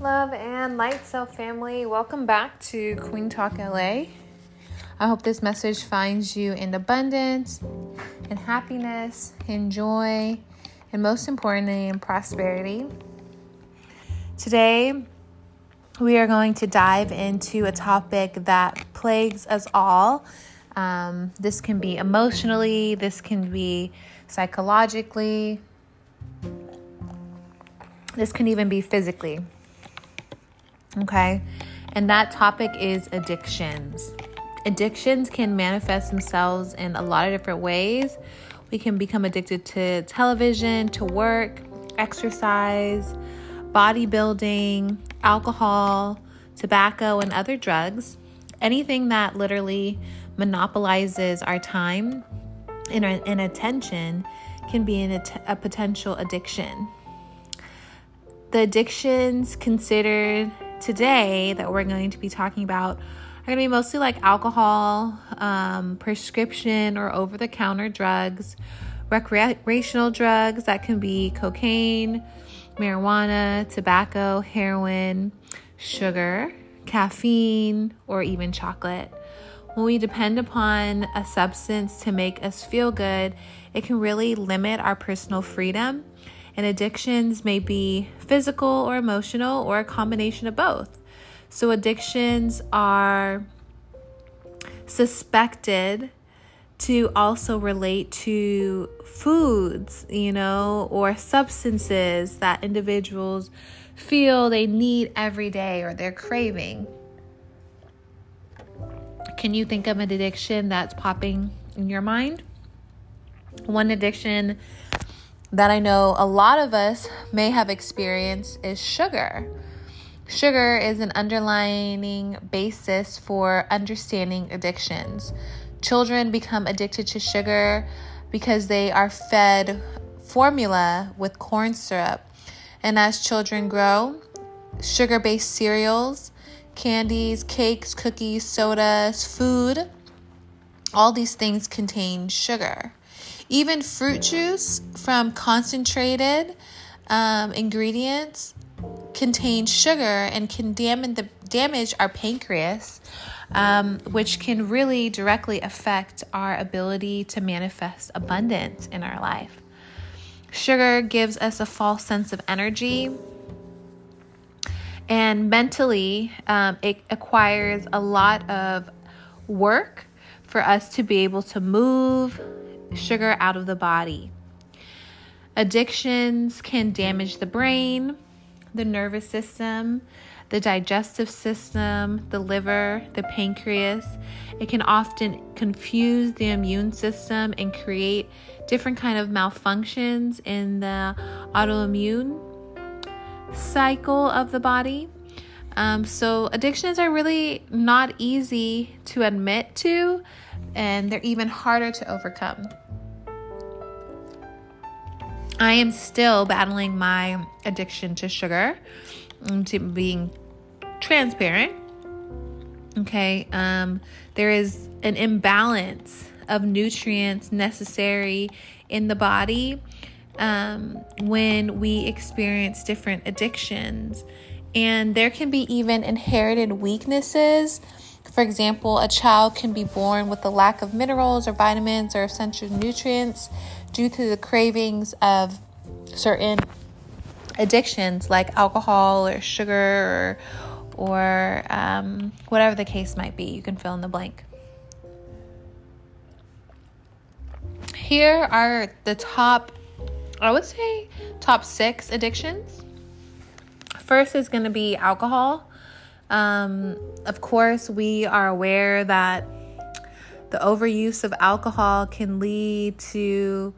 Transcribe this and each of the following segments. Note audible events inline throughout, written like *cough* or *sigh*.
love and light self family. Welcome back to Queen Talk LA. I hope this message finds you in abundance, in happiness, in joy, and most importantly, in prosperity. Today, we are going to dive into a topic that plagues us all. Um, this can be emotionally, this can be psychologically, this can even be physically. Okay. And that topic is addictions. Addictions can manifest themselves in a lot of different ways. We can become addicted to television, to work, exercise, bodybuilding, alcohol, tobacco, and other drugs. Anything that literally monopolizes our time and, and attention can be an, a potential addiction. The addictions considered today that we're going to be talking about are going to be mostly like alcohol, um, prescription or over the counter drugs, recreational drugs that can be cocaine, marijuana, tobacco, heroin, sugar, caffeine, or even chocolate. When we depend upon a substance to make us feel good, it can really limit our personal freedom and addictions may be physical or emotional or a combination of both. So, addictions are suspected to also relate to foods, you know, or substances that individuals feel they need every day or they're craving. Can you think of an addiction that's popping in your mind? One addiction that I know a lot of us may have experienced is sugar. Sugar is an underlining basis for understanding addictions. Children become addicted to sugar because they are fed formula with corn syrup. And as children grow, sugar based cereals, candies, cakes, cookies, sodas, food, all these things contain sugar. Even fruit juice from concentrated um, ingredients contain sugar and can damage, the, damage our pancreas, um, which can really directly affect our ability to manifest abundance in our life. Sugar gives us a false sense of energy. And mentally, um, it acquires a lot of work for us to be able to move, sugar out of the body. Addictions can damage the brain, the nervous system, the digestive system, the liver, the pancreas. It can often confuse the immune system and create different kind of malfunctions in the autoimmune cycle of the body. Um, so addictions are really not easy to admit to, and they're even harder to overcome. I am still battling my addiction to sugar, to being transparent. Okay, um, there is an imbalance of nutrients necessary in the body um, when we experience different addictions. And there can be even inherited weaknesses. For example, a child can be born with a lack of minerals or vitamins or essential nutrients due to the cravings of certain addictions like alcohol or sugar or, or um, whatever the case might be. You can fill in the blank. Here are the top, I would say, top six addictions. First is going to be alcohol. Um, of course, we are aware that the overuse of alcohol can lead to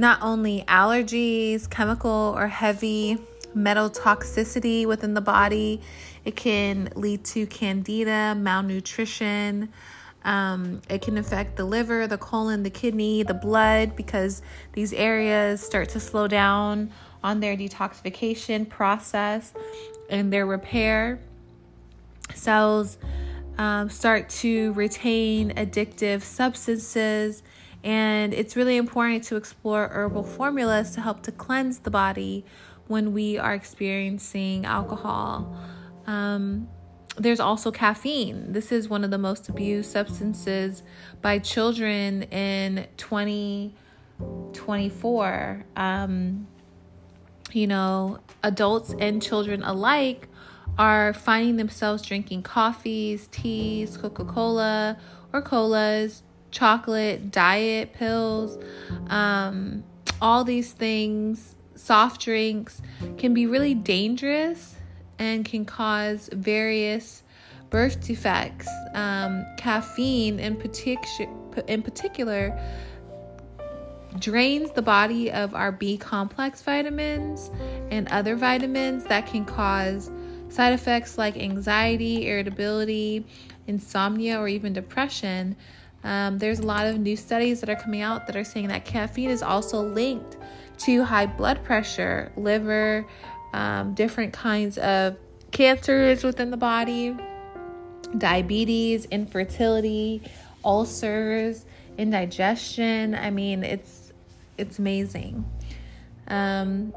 not only allergies, chemical or heavy metal toxicity within the body, it can lead to candida, malnutrition. Um, it can affect the liver, the colon, the kidney, the blood because these areas start to slow down on their detoxification process and their repair. Cells um, start to retain addictive substances, and it's really important to explore herbal formulas to help to cleanse the body when we are experiencing alcohol. Um, there's also caffeine. This is one of the most abused substances by children in 2024. Um, you know, adults and children alike are finding themselves drinking coffees, teas, Coca Cola or colas, chocolate, diet pills, um, all these things, soft drinks can be really dangerous and can cause various birth defects. Um, caffeine, in, partic- in particular, drains the body of our B complex vitamins and other vitamins that can cause side effects like anxiety, irritability, insomnia, or even depression. Um, there's a lot of new studies that are coming out that are saying that caffeine is also linked to high blood pressure, liver, um, different kinds of cancers within the body, diabetes, infertility, ulcers, indigestion. I mean, it's it's amazing. Um,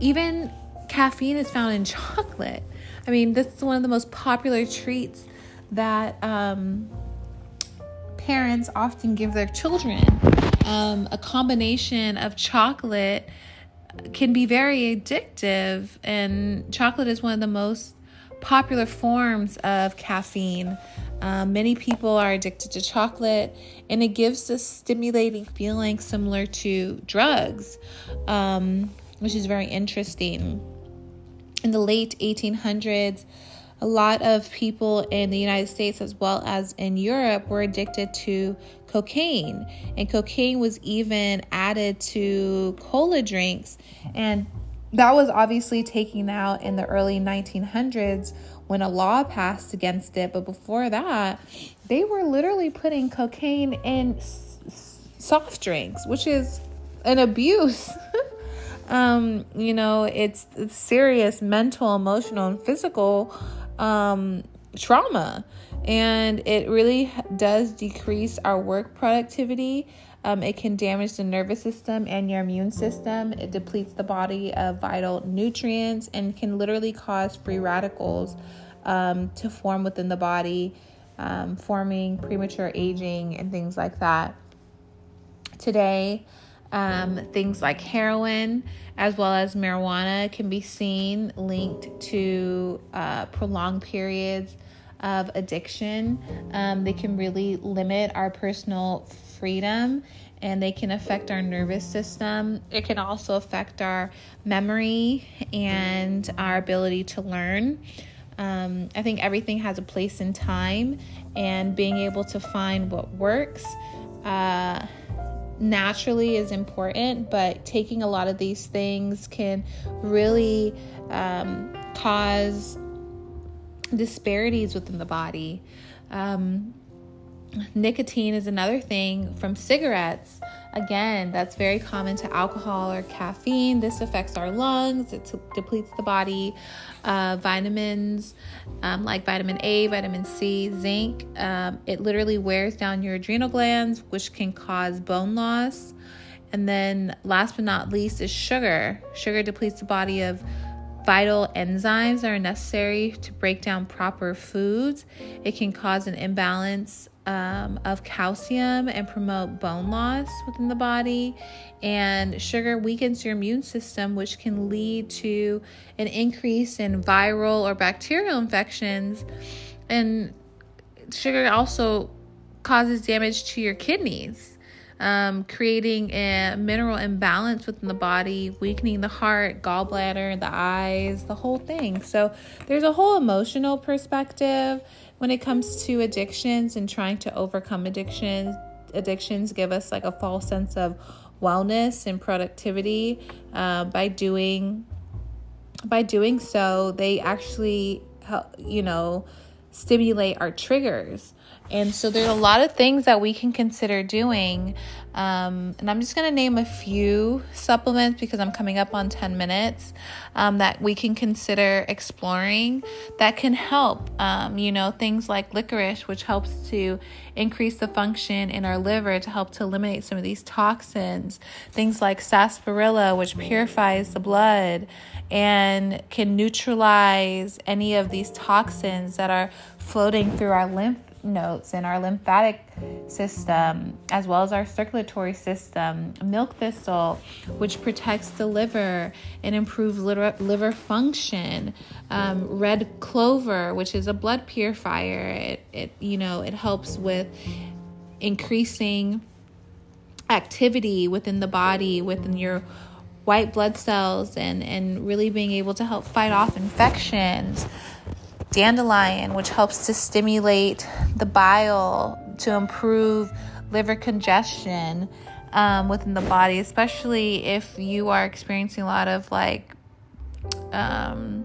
even caffeine is found in *laughs* chocolate. I mean, this is one of the most popular treats that um, parents often give their children. Um, a combination of chocolate can be very addictive, and chocolate is one of the most popular forms of caffeine. Um, many people are addicted to chocolate, and it gives a stimulating feeling similar to drugs, um, which is very interesting. In the late 1800s, a lot of people in the United States as well as in Europe were addicted to cocaine. And cocaine was even added to cola drinks. And that was obviously taken out in the early 1900s when a law passed against it. But before that, they were literally putting cocaine in s- soft drinks, which is an abuse. *laughs* um, you know, it's, it's serious mental, emotional, and physical um, trauma. And it really does decrease our work productivity. Um, it can damage the nervous system and your immune system. It depletes the body of vital nutrients and can literally cause free radicals um, to form within the body, um, forming premature aging and things like that. Today, um, things like heroin as well as marijuana can be seen linked to uh, prolonged periods of addiction. Um, they can really limit our personal freedom and they can affect our nervous system. It can also affect our memory and our ability to learn. Um, I think everything has a place and time, and being able to find what works. Uh, naturally is important, but taking a lot of these things can really um, cause disparities within the body. Um, nicotine is another thing from cigarettes. Again, that's very common to alcohol or caffeine. This affects our lungs, it depletes the body. Uh, vitamins um, like vitamin A, vitamin C, zinc, um, it literally wears down your adrenal glands, which can cause bone loss. And then, last but not least, is sugar. Sugar depletes the body of vital enzymes that are necessary to break down proper foods. It can cause an imbalance um, of calcium and promote bone loss within the body. And sugar weakens your immune system, which can lead to an increase in viral or bacterial infections. And sugar also causes damage to your kidneys. Um, creating a mineral imbalance within the body, weakening the heart, gallbladder, the eyes, the whole thing. So, there's a whole emotional perspective when it comes to addictions and trying to overcome addictions addictions give us like a false sense of wellness and productivity uh, by doing by doing so they actually help you know stimulate our triggers And so there's a lot of things that we can consider doing. Um, and I'm just going to name a few supplements because I'm coming up on 10 minutes um, that we can consider exploring that can help. Um, you know, things like licorice, which helps to increase the function in our liver to help to eliminate some of these toxins. Things like sarsaparilla, which purifies the blood and can neutralize any of these toxins that are floating through our lymph nodes in our lymphatic system as well as our circulatory system. Milk thistle, which protects the liver and improves liver, liver function. Um, red clover, which is a blood purifier. It, it you know it helps with increasing activity within the body, within your white blood cells, and and really being able to help fight off infections dandelion, which helps to stimulate the bile to improve liver congestion um, within the body, especially if you are experiencing a lot of like um,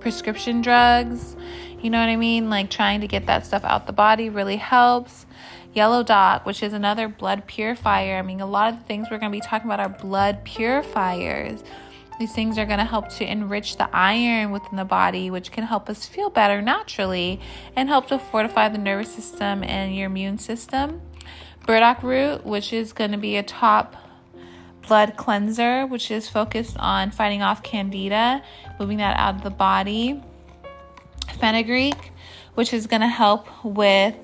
prescription drugs. You know what I mean? Like trying to get that stuff out the body really helps. Yellow dock, which is another blood purifier. I mean, a lot of the things we're going to be talking about are blood purifiers. These things are going to help to enrich the iron within the body, which can help us feel better naturally and help to fortify the nervous system and your immune system. Burdock root, which is going to be a top blood cleanser, which is focused on fighting off candida, moving that out of the body. Fenugreek, which is going to help with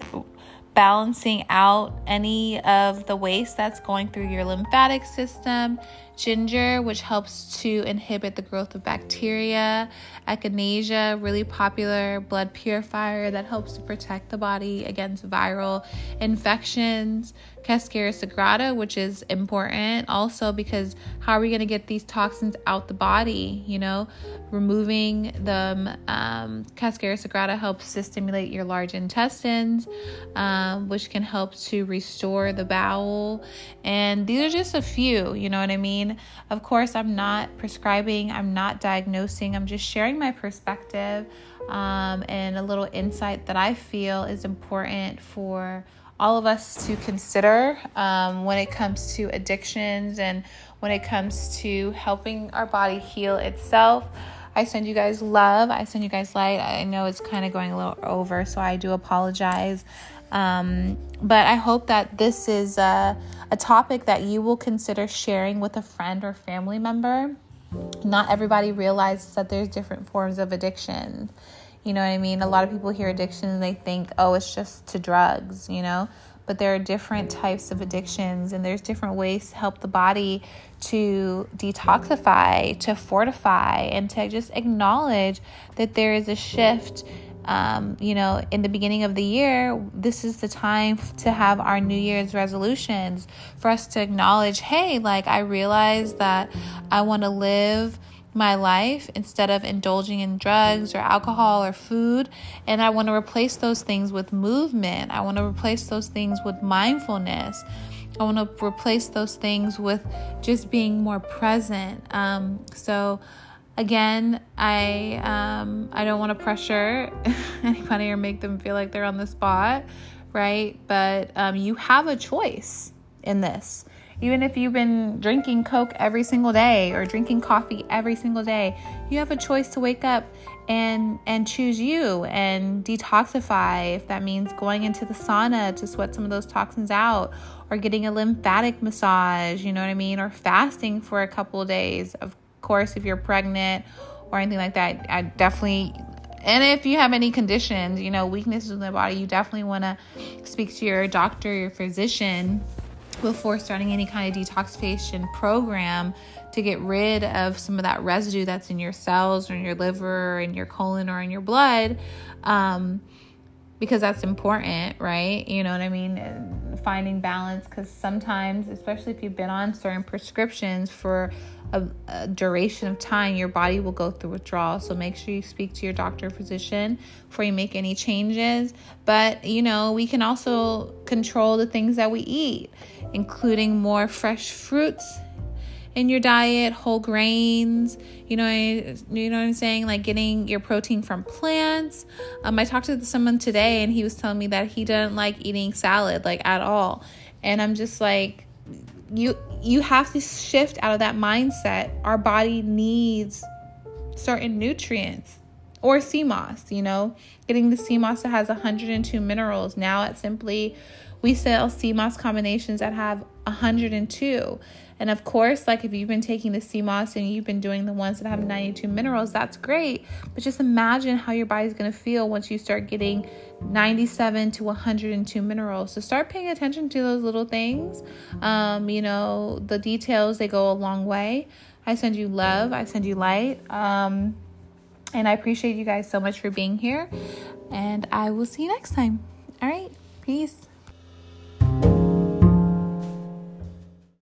balancing out any of the waste that's going through your lymphatic system ginger, which helps to inhibit the growth of bacteria, echinacea, really popular blood purifier that helps to protect the body against viral infections, Cascara sagrada, which is important also because how are we going to get these toxins out the body? You know, removing them. Um, Cascara sagrada helps to stimulate your large intestines, um, which can help to restore the bowel. And these are just a few, you know what I mean? Of course, I'm not prescribing, I'm not diagnosing, I'm just sharing my perspective um, and a little insight that I feel is important for all of us to consider um, when it comes to addictions and when it comes to helping our body heal itself. I send you guys love. I send you guys light. I know it's kind of going a little over, so I do apologize. Um, but I hope that this is a, a topic that you will consider sharing with a friend or family member. Not everybody realizes that there's different forms of addiction. You know what I mean? A lot of people hear addiction and they think, oh, it's just to drugs, you know? But there are different types of addictions and there's different ways to help the body to detoxify, to fortify, and to just acknowledge that there is a shift. Um, you know, in the beginning of the year, this is the time to have our New Year's resolutions for us to acknowledge, hey, like I realize that I want to live my life instead of indulging in drugs or alcohol or food. And I want to replace those things with movement. I want to replace those things with mindfulness. I want to replace those things with just being more present. Um, so, again, I um, I don't want to pressure *laughs* anybody or make them feel like they're on the spot, right? But um, you have a choice in this. Even if you've been drinking Coke every single day or drinking coffee every single day, you have a choice to wake up and and choose you and detoxify if that means going into the sauna to sweat some of those toxins out or getting a lymphatic massage, you know what I mean, or fasting for a couple of days. Of course, if you're pregnant or anything like that, I definitely and if you have any conditions, you know, weaknesses in the body, you definitely want to speak to your doctor, your physician before starting any kind of detoxification program to get rid of some of that residue that's in your cells or in your liver in your colon or in your blood um, because that's important right? You know what i mean? Finding balance because sometimes especially if you've been on certain prescriptions for a, a, duration of time, your body will go through withdrawal. So make sure you speak to your doctor physician before you make any changes. But, you know, we can also control the things that we eat, including more fresh fruits in your diet, whole grains. You know, you know what I'm saying? Like getting your protein from plants. Um, I talked to someone today, and he was telling me that he doesn't like eating salad like at all, and I'm just like, you you have to shift out of that mindset. Our body needs certain nutrients or sea moss, you know, getting the sea moss that has 102 minerals. Now at Simply, we sell sea moss combinations that have 102. And of course, like if you've been taking the moss and you've been doing the ones that have 92 minerals, that's great. But just imagine how your body's going to feel once you start getting 97 to 102 minerals. So start paying attention to those little things. Um, you know, the details, they go a long way. I send you love, I send you light. Um, and I appreciate you guys so much for being here. And I will see you next time. All right. Peace.